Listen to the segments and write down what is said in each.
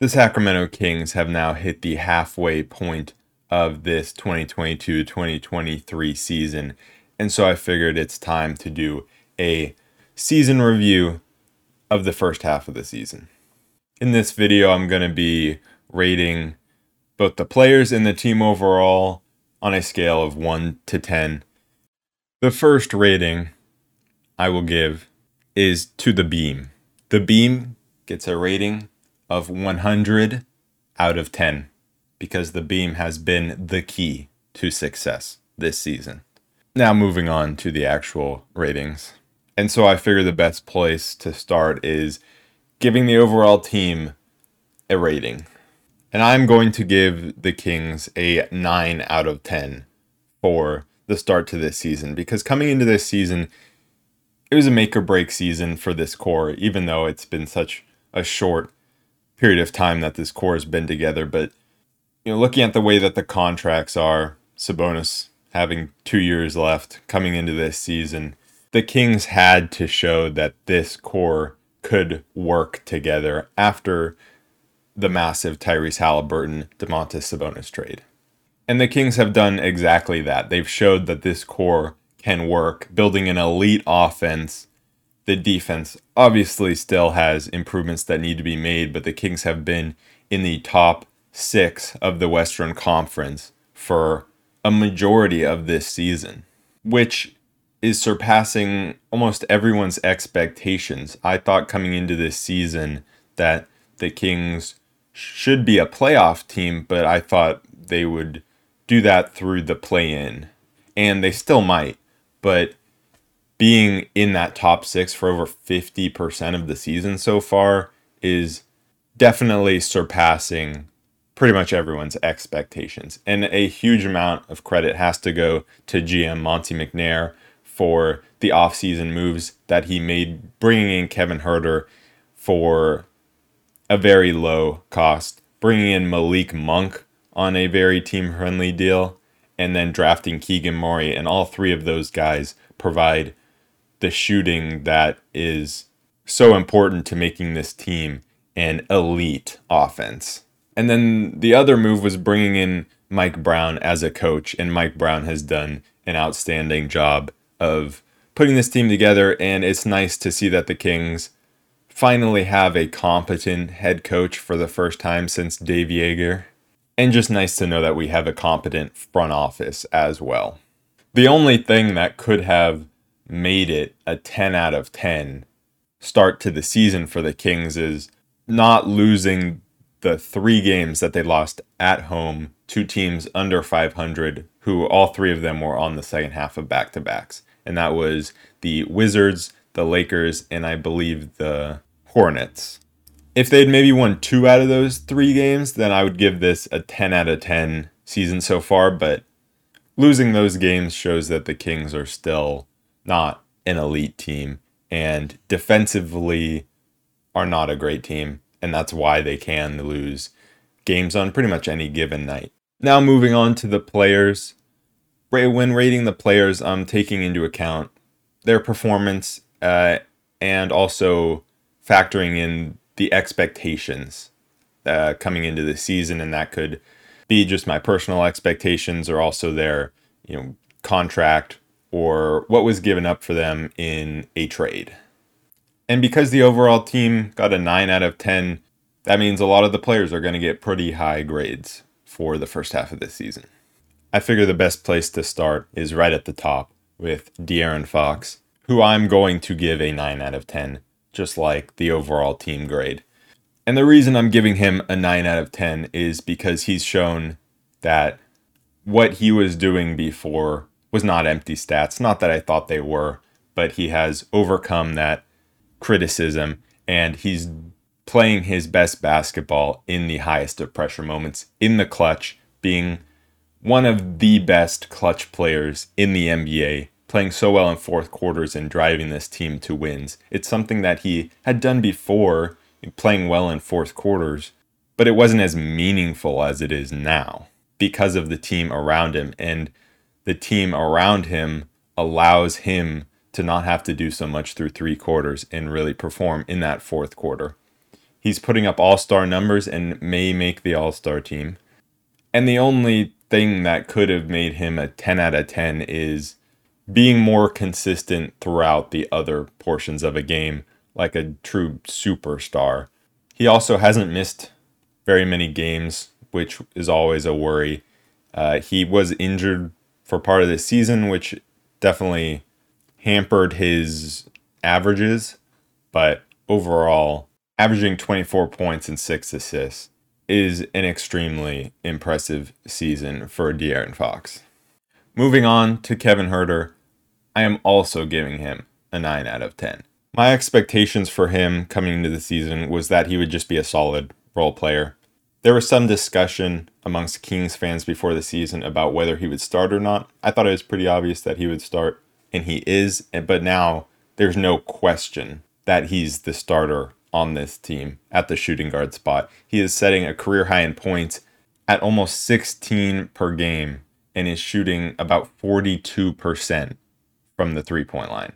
The Sacramento Kings have now hit the halfway point of this 2022 2023 season, and so I figured it's time to do a season review of the first half of the season. In this video, I'm going to be rating both the players and the team overall on a scale of 1 to 10. The first rating I will give is to the beam. The beam gets a rating of 100 out of 10 because the beam has been the key to success this season. Now, moving on to the actual ratings. And so I figure the best place to start is giving the overall team a rating. And I'm going to give the Kings a 9 out of 10 for the start to this season because coming into this season, it was a make or break season for this core, even though it's been such a short period of time that this core has been together. But you know, looking at the way that the contracts are, Sabonis having two years left coming into this season, the Kings had to show that this core could work together after the massive Tyrese Haliburton Domantas Sabonis trade. And the Kings have done exactly that. They've showed that this core can work, building an elite offense the defense obviously still has improvements that need to be made, but the Kings have been in the top six of the Western Conference for a majority of this season, which is surpassing almost everyone's expectations. I thought coming into this season that the Kings should be a playoff team, but I thought they would do that through the play in. And they still might, but being in that top six for over 50% of the season so far is definitely surpassing pretty much everyone's expectations. And a huge amount of credit has to go to GM Monty McNair for the offseason moves that he made, bringing in Kevin Huerter for a very low cost, bringing in Malik Monk on a very team friendly deal, and then drafting Keegan Murray. And all three of those guys provide the shooting that is so important to making this team an elite offense. And then the other move was bringing in Mike Brown as a coach, and Mike Brown has done an outstanding job of putting this team together. And it's nice to see that the Kings finally have a competent head coach for the first time since Dave Joerger. And just nice to know that we have a competent front office as well. The only thing that could have made it a 10 out of 10 start to the season for the Kings is not losing the three games that they lost at home to teams under 500, who all three of them were on the second half of back to backs. And that was the Wizards, the Lakers, and I believe the Hornets. If they'd maybe won two out of those three games, then I would give this a 10 out of 10 season so far. But losing those games shows that the Kings are still not an elite team and defensively are not a great team. And that's why they can lose games on pretty much any given night. Now, moving on to the players. When rating the players, I'm taking into account their performance uh, and also factoring in the expectations uh, coming into the season. And that could be just my personal expectations or also their you know contract or what was given up for them in a trade. And because the overall team got a 9 out of 10, that means a lot of the players are going to get pretty high grades for the first half of this season. I figure the best place to start is right at the top with De'Aaron Fox, who I'm going to give a 9 out of 10, just like the overall team grade. And the reason I'm giving him a 9 out of 10 is because he's shown that what he was doing before was not empty stats. Not that I thought they were, but he has overcome that criticism and he's playing his best basketball in the highest of pressure moments, in the clutch, being one of the best clutch players in the NBA, playing so well in fourth quarters and driving this team to wins. It's something that he had done before, playing well in fourth quarters, but it wasn't as meaningful as it is now because of the team around him. And the team around him allows him to not have to do so much through three quarters and really perform in that fourth quarter. He's putting up all star numbers and may make the all star team. And the only thing that could have made him a 10 out of 10 is being more consistent throughout the other portions of a game, like a true superstar. He also hasn't missed very many games, which is always a worry. Uh, he was injured for part of the season, which definitely hampered his averages, but overall, averaging 24 points and six assists is an extremely impressive season for De'Aaron Fox. Moving on to Kevin Huerter, I am also giving him a 9 out of 10. My expectations for him coming into the season was that he would just be a solid role player. There was some discussion amongst Kings fans before the season about whether he would start or not. I thought it was pretty obvious that he would start, and he is, but now there's no question that he's the starter on this team at the shooting guard spot. He is setting a career high in points at almost 16 per game and is shooting about 42% from the three point line.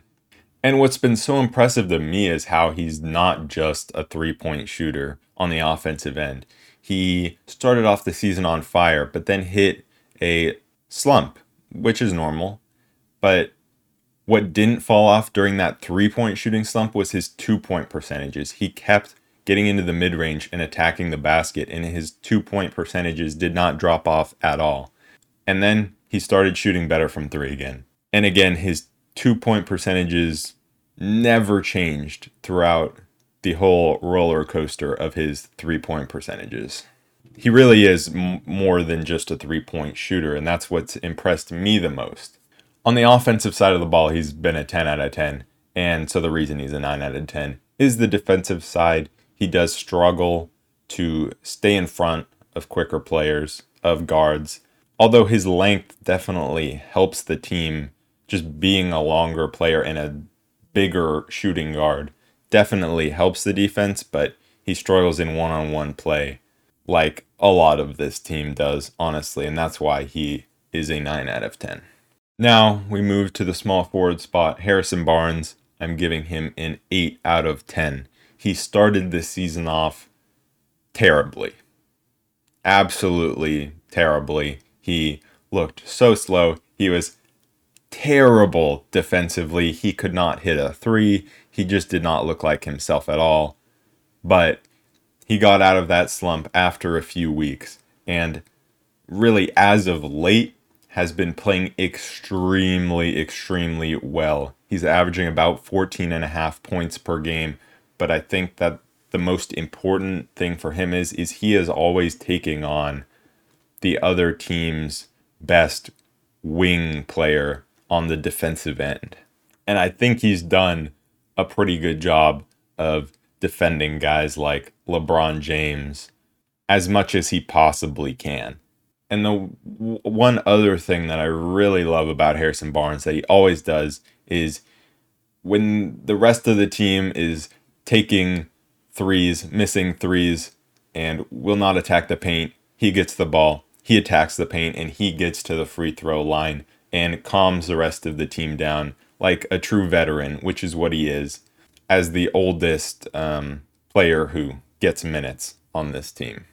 And what's been so impressive to me is how he's not just a three point shooter on the offensive end. He started off the season on fire, but then hit a slump, which is normal. But what didn't fall off during that three point shooting slump was his two point percentages. He kept getting into the mid range and attacking the basket, and his two point percentages did not drop off at all. And then he started shooting better from three again. And again, his two point percentages never changed throughout the whole roller coaster of his three point percentages. He really is m- more than just a three point shooter, and that's what's impressed me the most. On the offensive side of the ball, he's been a 10 out of 10, and so the reason he's a 9 out of 10 is the defensive side. He does struggle to stay in front of quicker players, of guards, although his length definitely helps the team just being a longer player and a bigger shooting guard definitely helps the defense, but he struggles in one on one play like a lot of this team does, honestly, and that's why he is a 9 out of 10. Now we move to the small forward spot. Harrison Barnes, I'm giving him an 8 out of 10. He started this season off terribly. Absolutely terribly. He looked so slow. He was terrible defensively. He could not hit a three. He just did not look like himself at all. But he got out of that slump after a few weeks. And really, as of late, has been playing extremely, extremely well. He's averaging about 14 and a half points per game. But I think that the most important thing for him is is he is always taking on the other team's best wing player on the defensive end. And I think he's done a pretty good job of defending guys like LeBron James as much as he possibly can. And the one other thing that I really love about Harrison Barnes that he always does is when the rest of the team is taking threes, missing threes, and will not attack the paint, he gets the ball, he attacks the paint, and he gets to the free throw line and calms the rest of the team down like a true veteran, which is what he is, as the oldest um, player who gets minutes on this team.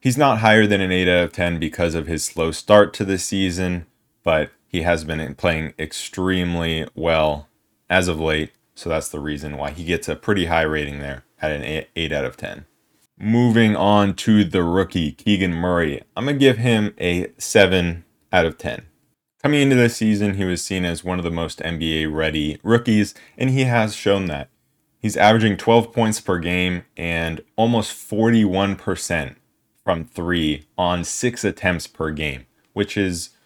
He's not higher than an 8 out of 10 because of his slow start to the season, but he has been playing extremely well as of late, so that's the reason why he gets a pretty high rating there at an 8 out of 10. Moving on to the rookie, Keegan Murray. I'm going to give him a 7 out of 10. Coming into this season, he was seen as one of the most NBA ready rookies, and he has shown that. He's averaging 12 points per game and almost 41% from three on six attempts per game, which is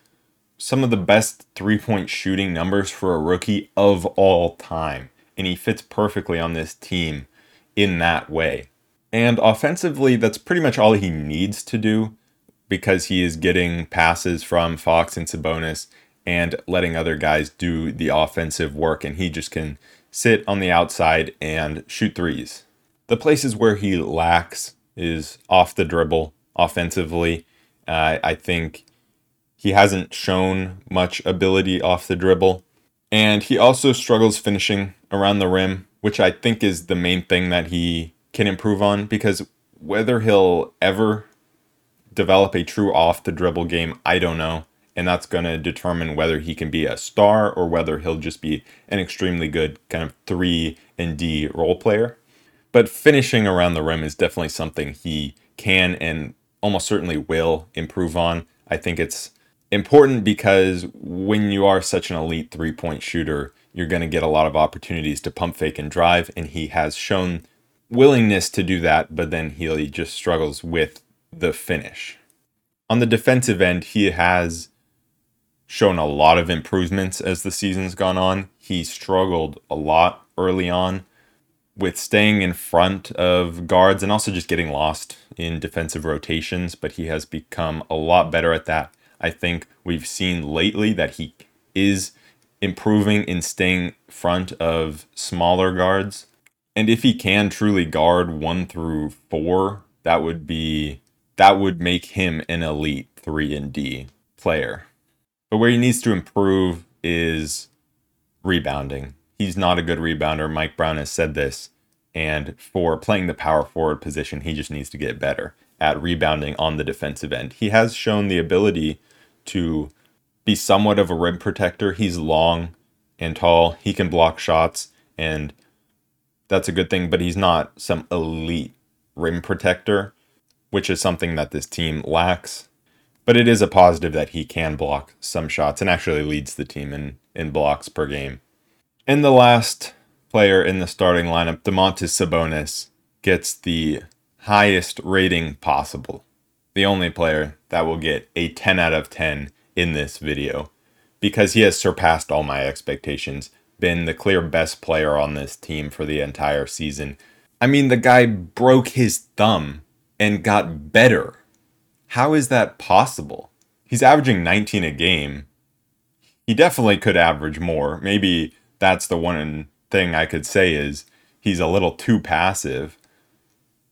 some of the best three point shooting numbers for a rookie of all time. And he fits perfectly on this team in that way. And offensively, that's pretty much all he needs to do because he is getting passes from Fox and Sabonis and letting other guys do the offensive work, and he just can sit on the outside and shoot threes. The places where he lacks is off the dribble offensively. Uh, I think he hasn't shown much ability off the dribble. And he also struggles finishing around the rim, which I think is the main thing that he can improve on because whether he'll ever develop a true off the dribble game, I don't know. And that's going to determine whether he can be a star or whether he'll just be an extremely good kind of 3 and D role player. But finishing around the rim is definitely something he can and almost certainly will improve on. I think it's important because when you are such an elite three point shooter, you're going to get a lot of opportunities to pump fake and drive. And he has shown willingness to do that, but then he just struggles with the finish. On the defensive end, he has shown a lot of improvements as the season's gone on. He struggled a lot early on with staying in front of guards and also just getting lost in defensive rotations, but he has become a lot better at that. I think we've seen lately that he is improving in staying front of smaller guards. And if he can truly guard 1 through 4, that would be that would make him an elite 3 and D player. But where he needs to improve is rebounding he's not a good rebounder. Mike Brown has said this. And for playing the power forward position, he just needs to get better at rebounding on the defensive end. He has shown the ability to be somewhat of a rim protector. He's long and tall. He can block shots, and that's a good thing, but he's not some elite rim protector, which is something that this team lacks. But it is a positive that he can block some shots and actually leads the team in, in blocks per game. And the last player in the starting lineup, Domantas Sabonis, gets the highest rating possible. The only player that will get a 10 out of 10 in this video because he has surpassed all my expectations, been the clear best player on this team for the entire season. I mean, the guy broke his thumb and got better. How is that possible? He's averaging 19 a game. He definitely could average more, maybe that's the one thing I could say is he's a little too passive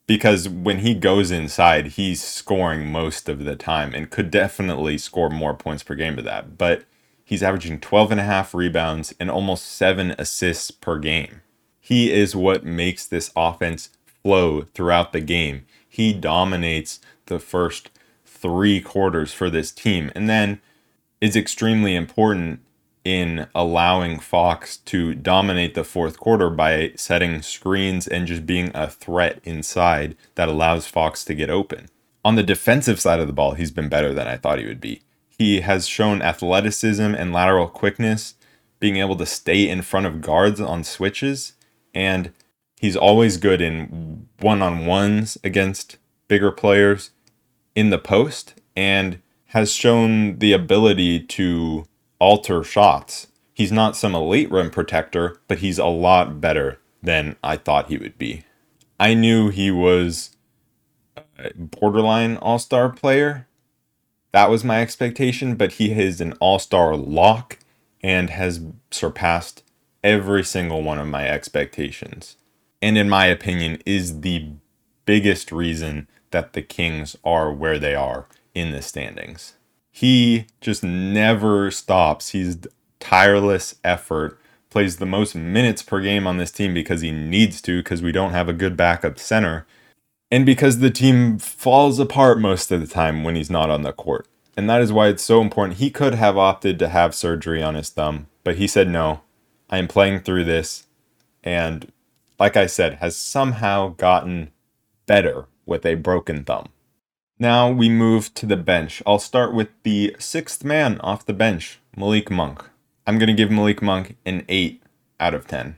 because when he goes inside, he's scoring most of the time and could definitely score more points per game to that. But he's averaging 12 and a half rebounds and almost seven assists per game. He is what makes this offense flow throughout the game. He dominates the first three quarters for this team and then is extremely important in allowing Fox to dominate the fourth quarter by setting screens and just being a threat inside that allows Fox to get open. On the defensive side of the ball, he's been better than I thought he would be. He has shown athleticism and lateral quickness, being able to stay in front of guards on switches, and he's always good in one on ones against bigger players in the post and has shown the ability to alter shots. He's not some elite rim protector, but he's a lot better than I thought he would be. I knew he was a borderline all star player. That was my expectation, but he is an all star lock and has surpassed every single one of my expectations. And in my opinion, is the biggest reason that the Kings are where they are in the standings he just never stops. He's tireless effort, plays the most minutes per game on this team because he needs to, because we don't have a good backup center, and because the team falls apart most of the time when he's not on the court. And that is why it's so important. He could have opted to have surgery on his thumb, but he said, no, I am playing through this. And like I said, has somehow gotten better with a broken thumb. Now we move to the bench. I'll start with the sixth man off the bench, Malik Monk. I'm going to give Malik Monk an 8 out of 10.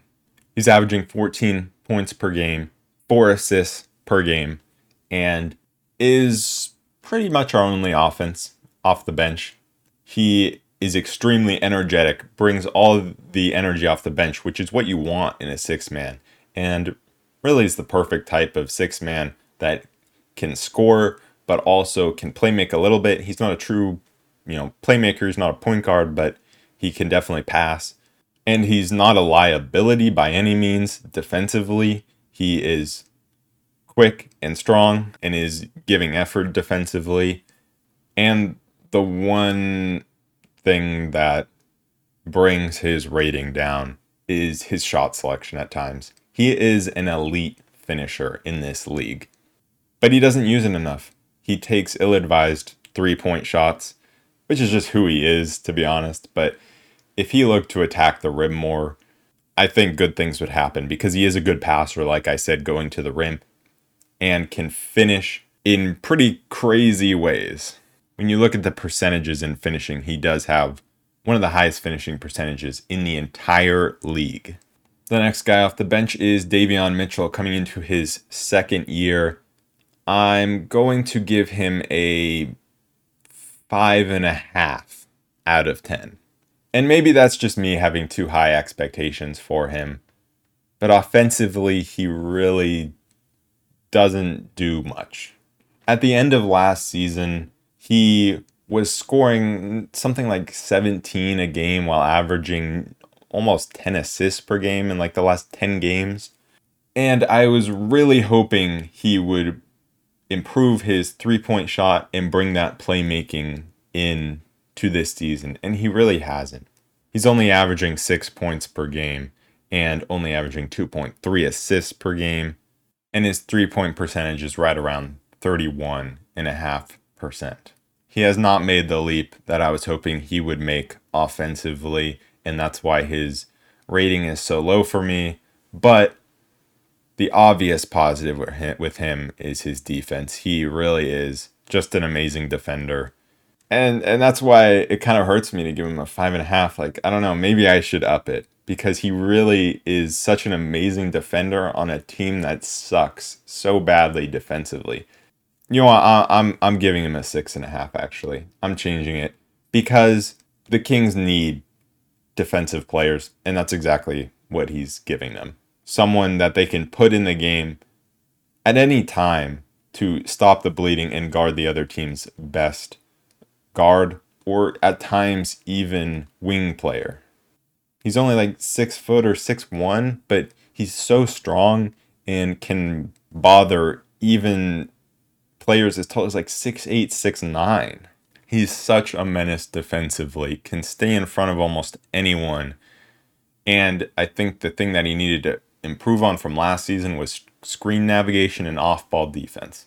He's averaging 14 points per game, 4 assists per game, and is pretty much our only offense off the bench. He is extremely energetic, brings all the energy off the bench, which is what you want in a six man, and really is the perfect type of six man that can score but also can play make a little bit. He's not a true, you know, playmaker. He's not a point guard, but he can definitely pass. And he's not a liability by any means defensively. He is quick and strong and is giving effort defensively. And the one thing that brings his rating down is his shot selection at times. He is an elite finisher in this league. But he doesn't use it enough. He takes ill advised three point shots, which is just who he is, to be honest. But if he looked to attack the rim more, I think good things would happen because he is a good passer, like I said, going to the rim and can finish in pretty crazy ways. When you look at the percentages in finishing, he does have one of the highest finishing percentages in the entire league. The next guy off the bench is Davion Mitchell coming into his second year. I'm going to give him a five and a half out of 10. And maybe that's just me having too high expectations for him. But offensively, he really doesn't do much. At the end of last season, he was scoring something like 17 a game while averaging almost 10 assists per game in like the last 10 games. And I was really hoping he would improve his three point shot and bring that playmaking in to this season. And he really hasn't. He's only averaging six points per game and only averaging 2.3 assists per game. And his three point percentage is right around 31.5%. He has not made the leap that I was hoping he would make offensively, and that's why his rating is so low for me. But the obvious positive with him is his defense. He really is just an amazing defender. And and that's why it kind of hurts me to give him a five and a half. Like, I don't know, maybe I should up it because he really is such an amazing defender on a team that sucks so badly defensively. You know what? I'm I'm giving him a six and a half. Actually, I'm changing it because the Kings need defensive players, and that's exactly what he's giving them. Someone that they can put in the game at any time to stop the bleeding and guard the other team's best guard, or at times even wing player. He's only like six foot or six one, but he's so strong and can bother even players as tall as like six eight, six nine. He's such a menace defensively, can stay in front of almost anyone. And I think the thing that he needed to improve on from last season was screen navigation and off ball defense.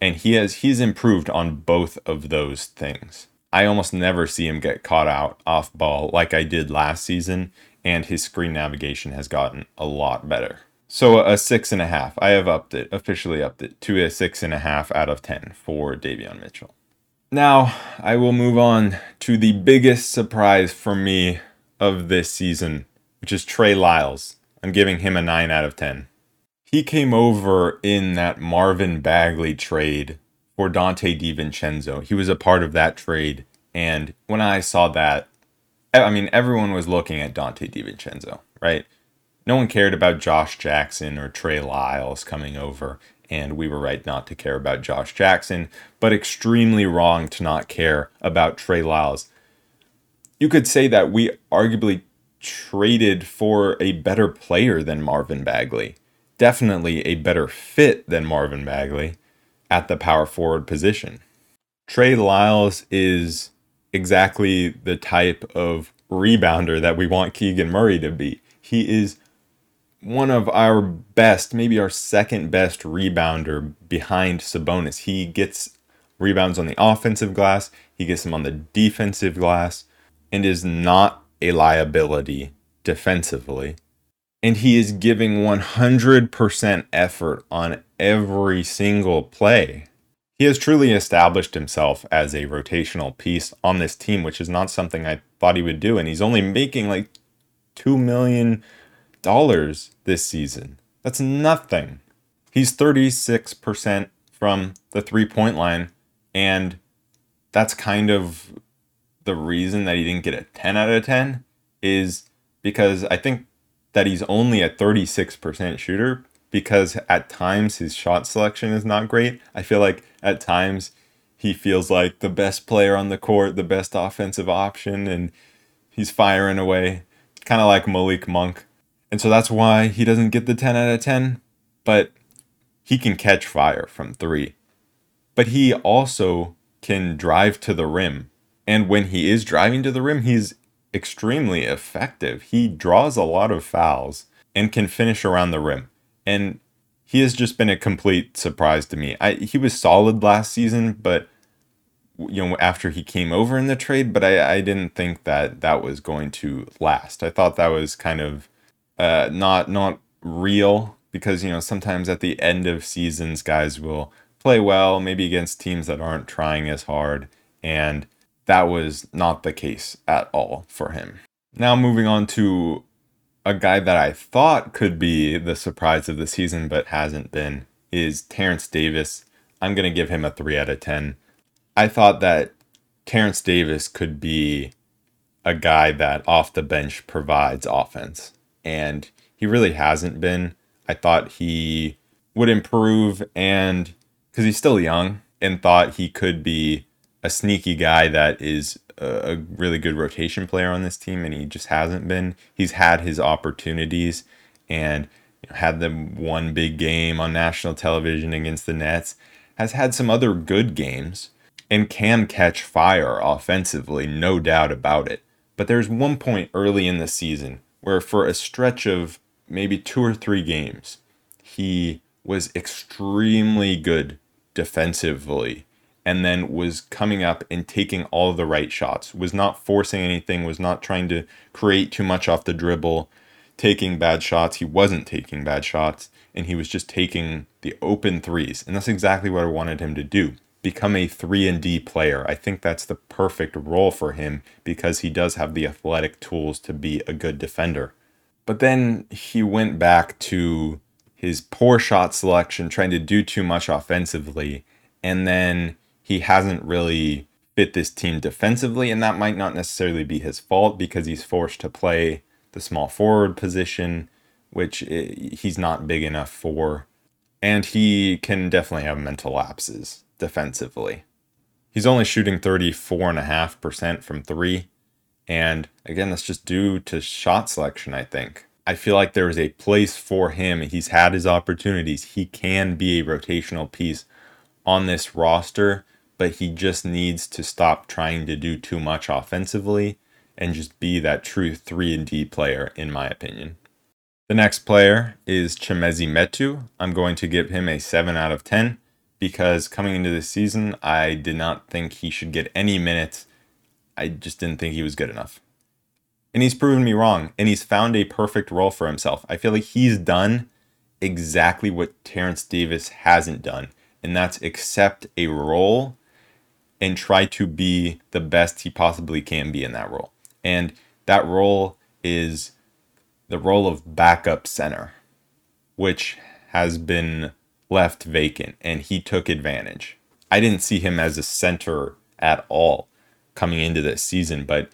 And he has he's improved on both of those things. I almost never see him get caught out off ball like I did last season, and his screen navigation has gotten a lot better. So a six and a half. I have upped it, officially upped it to a six and a half out of 10 for Davion Mitchell. Now I will move on to the biggest surprise for me of this season, which is Trey Lyles. I'm giving him a nine out of 10. He came over in that Marvin Bagley trade for Donte DiVincenzo. He was a part of that trade. And when I saw that, I mean, everyone was looking at Donte DiVincenzo, right? no one cared about Josh Jackson or Trey Lyles coming over, and we were right not to care about Josh Jackson, but extremely wrong to not care about Trey Lyles. You could say that we arguably traded for a better player than Marvin Bagley. Definitely a better fit than Marvin Bagley at the power forward position. Trey Lyles is exactly the type of rebounder that we want Keegan Murray to be. He is one of our best, maybe our second best rebounder behind Sabonis. He gets rebounds on the offensive glass, he gets them on the defensive glass, and is not a liability defensively. And he is giving 100% effort on every single play. He has truly established himself as a rotational piece on this team, which is not something I thought he would do. And he's only making like 2 million dollars this season. That's nothing. He's 36% from the three point line, and that's kind of the reason that he didn't get a 10 out of 10 is because I think that he's only a 36% shooter because at times his shot selection is not great. I feel like at times he feels like the best player on the court, the best offensive option, and he's firing away, kind of like Malik Monk and so that's why he doesn't get the 10 out of 10, but he can catch fire from three. But he also can drive to the rim. And when he is driving to the rim, he's extremely effective. He draws a lot of fouls and can finish around the rim. And he has just been a complete surprise to me. I, he was solid last season, but you know after he came over in the trade, but I, I didn't think that that was going to last. I thought that was kind of uh, not not real because you know sometimes at the end of seasons guys will play well maybe against teams that aren't trying as hard and that was not the case at all for him. Now moving on to a guy that I thought could be the surprise of the season but hasn't been is Terence Davis. I'm going to give him a 3 out of 10. I thought that Terence Davis could be a guy that off the bench provides offense and he really hasn't been. I thought he would improve and because he's still young and thought he could be a sneaky guy that is a really good rotation player on this team, and he just hasn't been. He's had his opportunities and had the one big game on national television against the Nets, has had some other good games, and can catch fire offensively, no doubt about it. But there's one point early in the season where, for a stretch of maybe two or three games, he was extremely good defensively and then was coming up and taking all the right shots, was not forcing anything, was not trying to create too much off the dribble, taking bad shots. He wasn't taking bad shots, and he was just taking the open threes. And that's exactly what I wanted him to do. Become a 3 and D player. I think that's the perfect role for him because he does have the athletic tools to be a good defender. But then he went back to his poor shot selection, trying to do too much offensively, and then he hasn't really fit this team defensively, and that might not necessarily be his fault because he's forced to play the small forward position, which eh, he's not big enough for. And he can definitely have mental lapses defensively. He's only shooting 34.5% from three. And again, that's just due to shot selection, I think. I feel like there is a place for him. He's had his opportunities. He can be a rotational piece on this roster but he just needs to stop trying to do too much offensively and just be that true 3 and D player in my opinion. The next player is Chimezie Metu. I'm going to give him a 7 out of 10 because coming into this season, I did not think he should get any minutes. I just didn't think he was good enough. And he's proven me wrong, and he's found a perfect role for himself. I feel like he's done exactly what Terence Davis hasn't done, and that's accept a role and try to be the best he possibly can be in that role. And that role is the role of backup center, which has been left vacant, and he took advantage. I didn't see him as a center at all coming into this season, but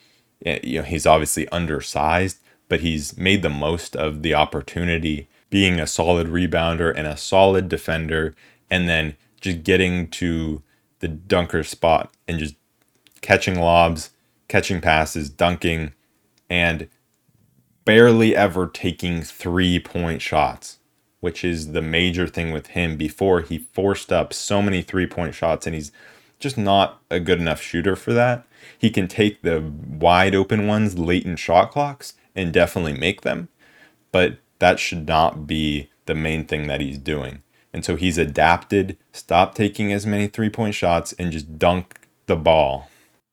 eh, you know he's obviously undersized, but he's made the most of the opportunity, being a solid rebounder and a solid defender, and then just getting to the dunker spot and just catching lobs, catching passes, dunking, and barely ever taking three point shots, which is the major thing with him. Before he forced up so many three point shots, and he's just not a good enough shooter for that. He can take the wide open ones late in shot clocks and definitely make them, but that should not be the main thing that he's doing. And so he's adapted, stopped taking as many three point shots, and just dunk the ball.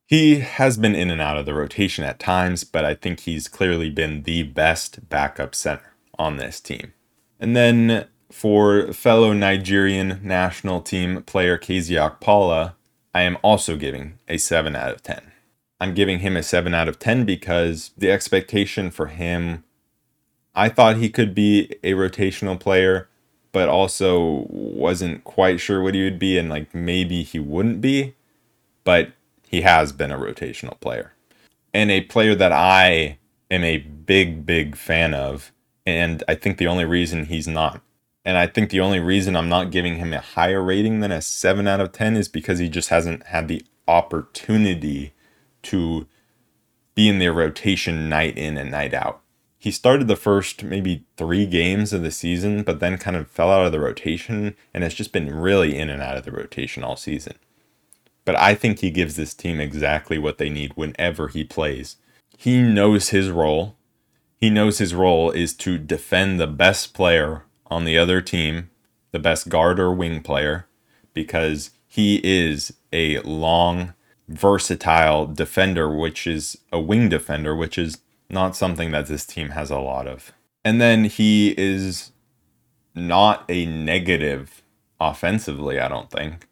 He has been in and out of the rotation at times, but I think he's clearly been the best backup center on this team. And then for fellow Nigerian national team player KZ Okpala, I am also giving a 7 out of 10. I'm giving him a 7 out of 10 because the expectation for him, I thought he could be a rotational player but also wasn't quite sure what he would be and like maybe he wouldn't be, but he has been a rotational player. And a player that I am a big, big fan of. And I think the only reason he's not, and I think the only reason I'm not giving him a higher rating than a 7 out of 10 is because he just hasn't had the opportunity to be in their rotation night in and night out he started the first maybe three games of the season, but then kind of fell out of the rotation and has just been really in and out of the rotation all season. But I think he gives this team exactly what they need whenever he plays. He knows his role. He knows his role is to defend the best player on the other team the best guard or wing player because he is a long, versatile defender, which is a wing defender, which is not something that this team has a lot of. And then he is not a negative offensively, I don't think.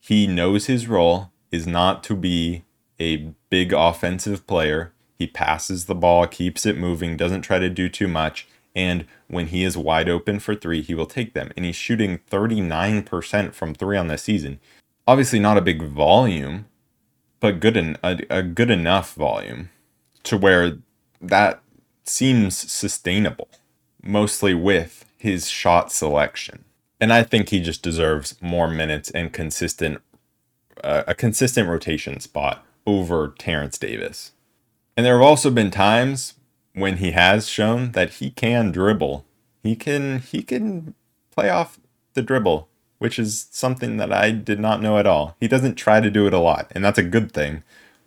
He knows his role is not to be a big offensive player. He passes the ball, keeps it moving, doesn't try to do too much. And when he is wide open for three, he will take them. And he's shooting 39% from three on the season. Obviously, not a big volume, but good en- a, a good enough volume to where that seems sustainable, mostly with his shot selection. And I think he just deserves more minutes and consistent uh, a consistent rotation spot over Terence Davis. And there have also been times when he has shown that he can dribble. He can he can play off the dribble, which is something that I did not know at all. He doesn't try to do it a lot, and that's a good thing,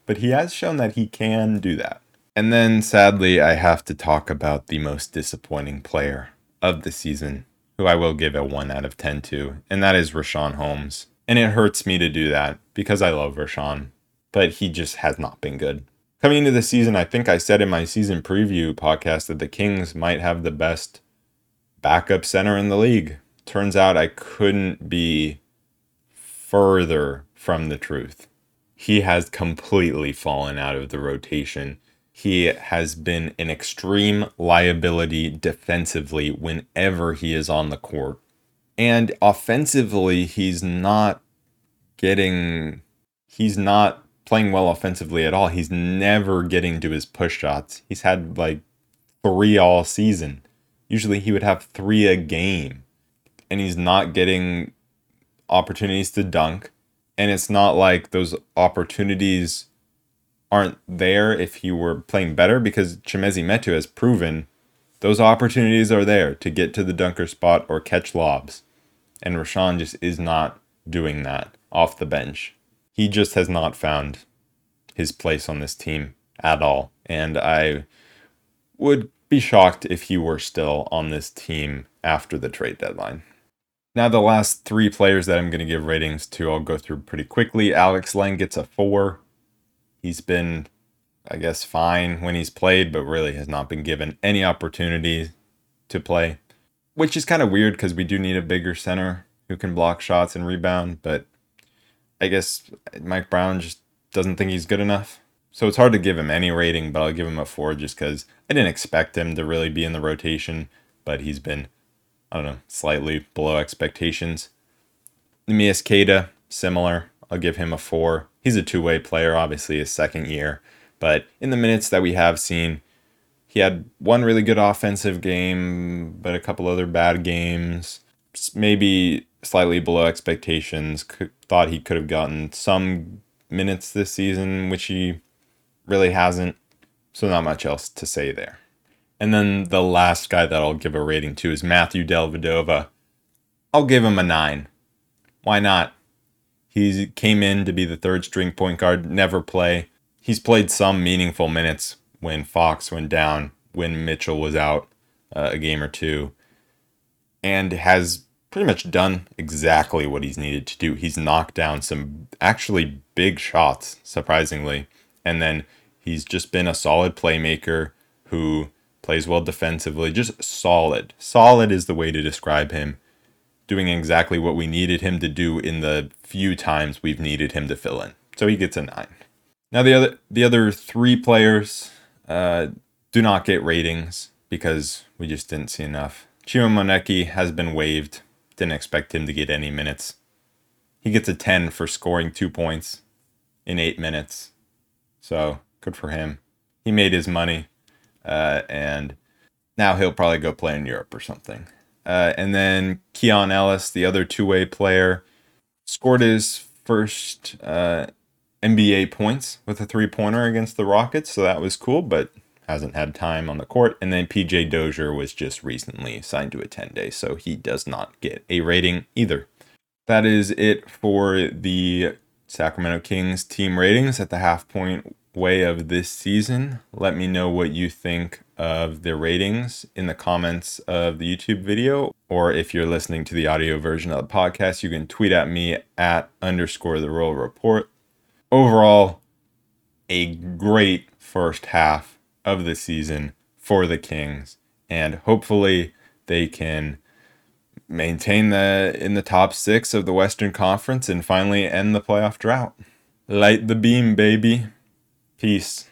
but he has shown that he can do that. And then sadly, I have to talk about the most disappointing player of the season, who I will give a 1 out of 10 to, and that is Richaun Holmes. And it hurts me to do that because I love Richaun, but he just has not been good. Coming into the season, I think I said in my season preview podcast that the Kings might have the best backup center in the league. Turns out I couldn't be further from the truth. He has completely fallen out of the rotation. He has been an extreme liability defensively whenever he is on the court. And offensively, he's not getting, he's not playing well offensively at all. He's never getting to his push shots. He's had like three all season. Usually he would have three a game, and he's not getting opportunities to dunk. And it's not like those opportunities aren't there if he were playing better because Chimezie Metu has proven those opportunities are there to get to the dunker spot or catch lobs. And Richaun just is not doing that off the bench. He just has not found his place on this team at all. And I would be shocked if he were still on this team after the trade deadline. Now, the last three players that I'm going to give ratings to, I'll go through pretty quickly. Alex Len gets a four. He's been, I guess, fine when he's played, but really has not been given any opportunity to play, which is kind of weird because we do need a bigger center who can block shots and rebound. But I guess Mike Brown just doesn't think he's good enough. So it's hard to give him any rating, but I'll give him a four just because I didn't expect him to really be in the rotation, but he's been, I don't know, slightly below expectations. Neemias Queta, similar. I'll give him a four. He's a two way player, obviously, his second year. But in the minutes that we have seen, he had one really good offensive game, but a couple other bad games. Maybe slightly below expectations. Thought he could have gotten some minutes this season, which he really hasn't. So, not much else to say there. And then the last guy that I'll give a rating to is Matthew Dellavedova. I'll give him a nine. Why not? He came in to be the third string point guard, never play. He's played some meaningful minutes when Fox went down, when Mitchell was out uh, a game or two, and has pretty much done exactly what he's needed to do. He's knocked down some actually big shots, surprisingly. And then he's just been a solid playmaker who plays well defensively, just solid. Solid is the way to describe him. Doing exactly what we needed him to do in the few times we've needed him to fill in. So he gets a nine. Now the other the other three players uh, do not get ratings because we just didn't see enough. Chima Moneke has been waived didn't expect him to get any minutes. He gets a 10 for scoring two points in eight minutes. So good for him. He made his money. Uh, and now he'll probably go play in Europe or something. Uh, and then Keon Ellis, the other two way player, scored his first uh, NBA points with a three pointer against the Rockets. So that was cool, but hasn't had time on the court. And then PJ Dozier was just recently signed to a 10 day, so he does not get a rating either. That is it for the Sacramento Kings team ratings at the half point way of this season. Let me know what you think of the ratings in the comments of the YouTube video, or if you're listening to the audio version of the podcast, you can tweet at me at underscore the Royal Report. Overall, a great first half of the season for the Kings, and hopefully they can maintain the in the top six of the Western Conference and finally end the playoff drought. Light the beam, baby. Peace.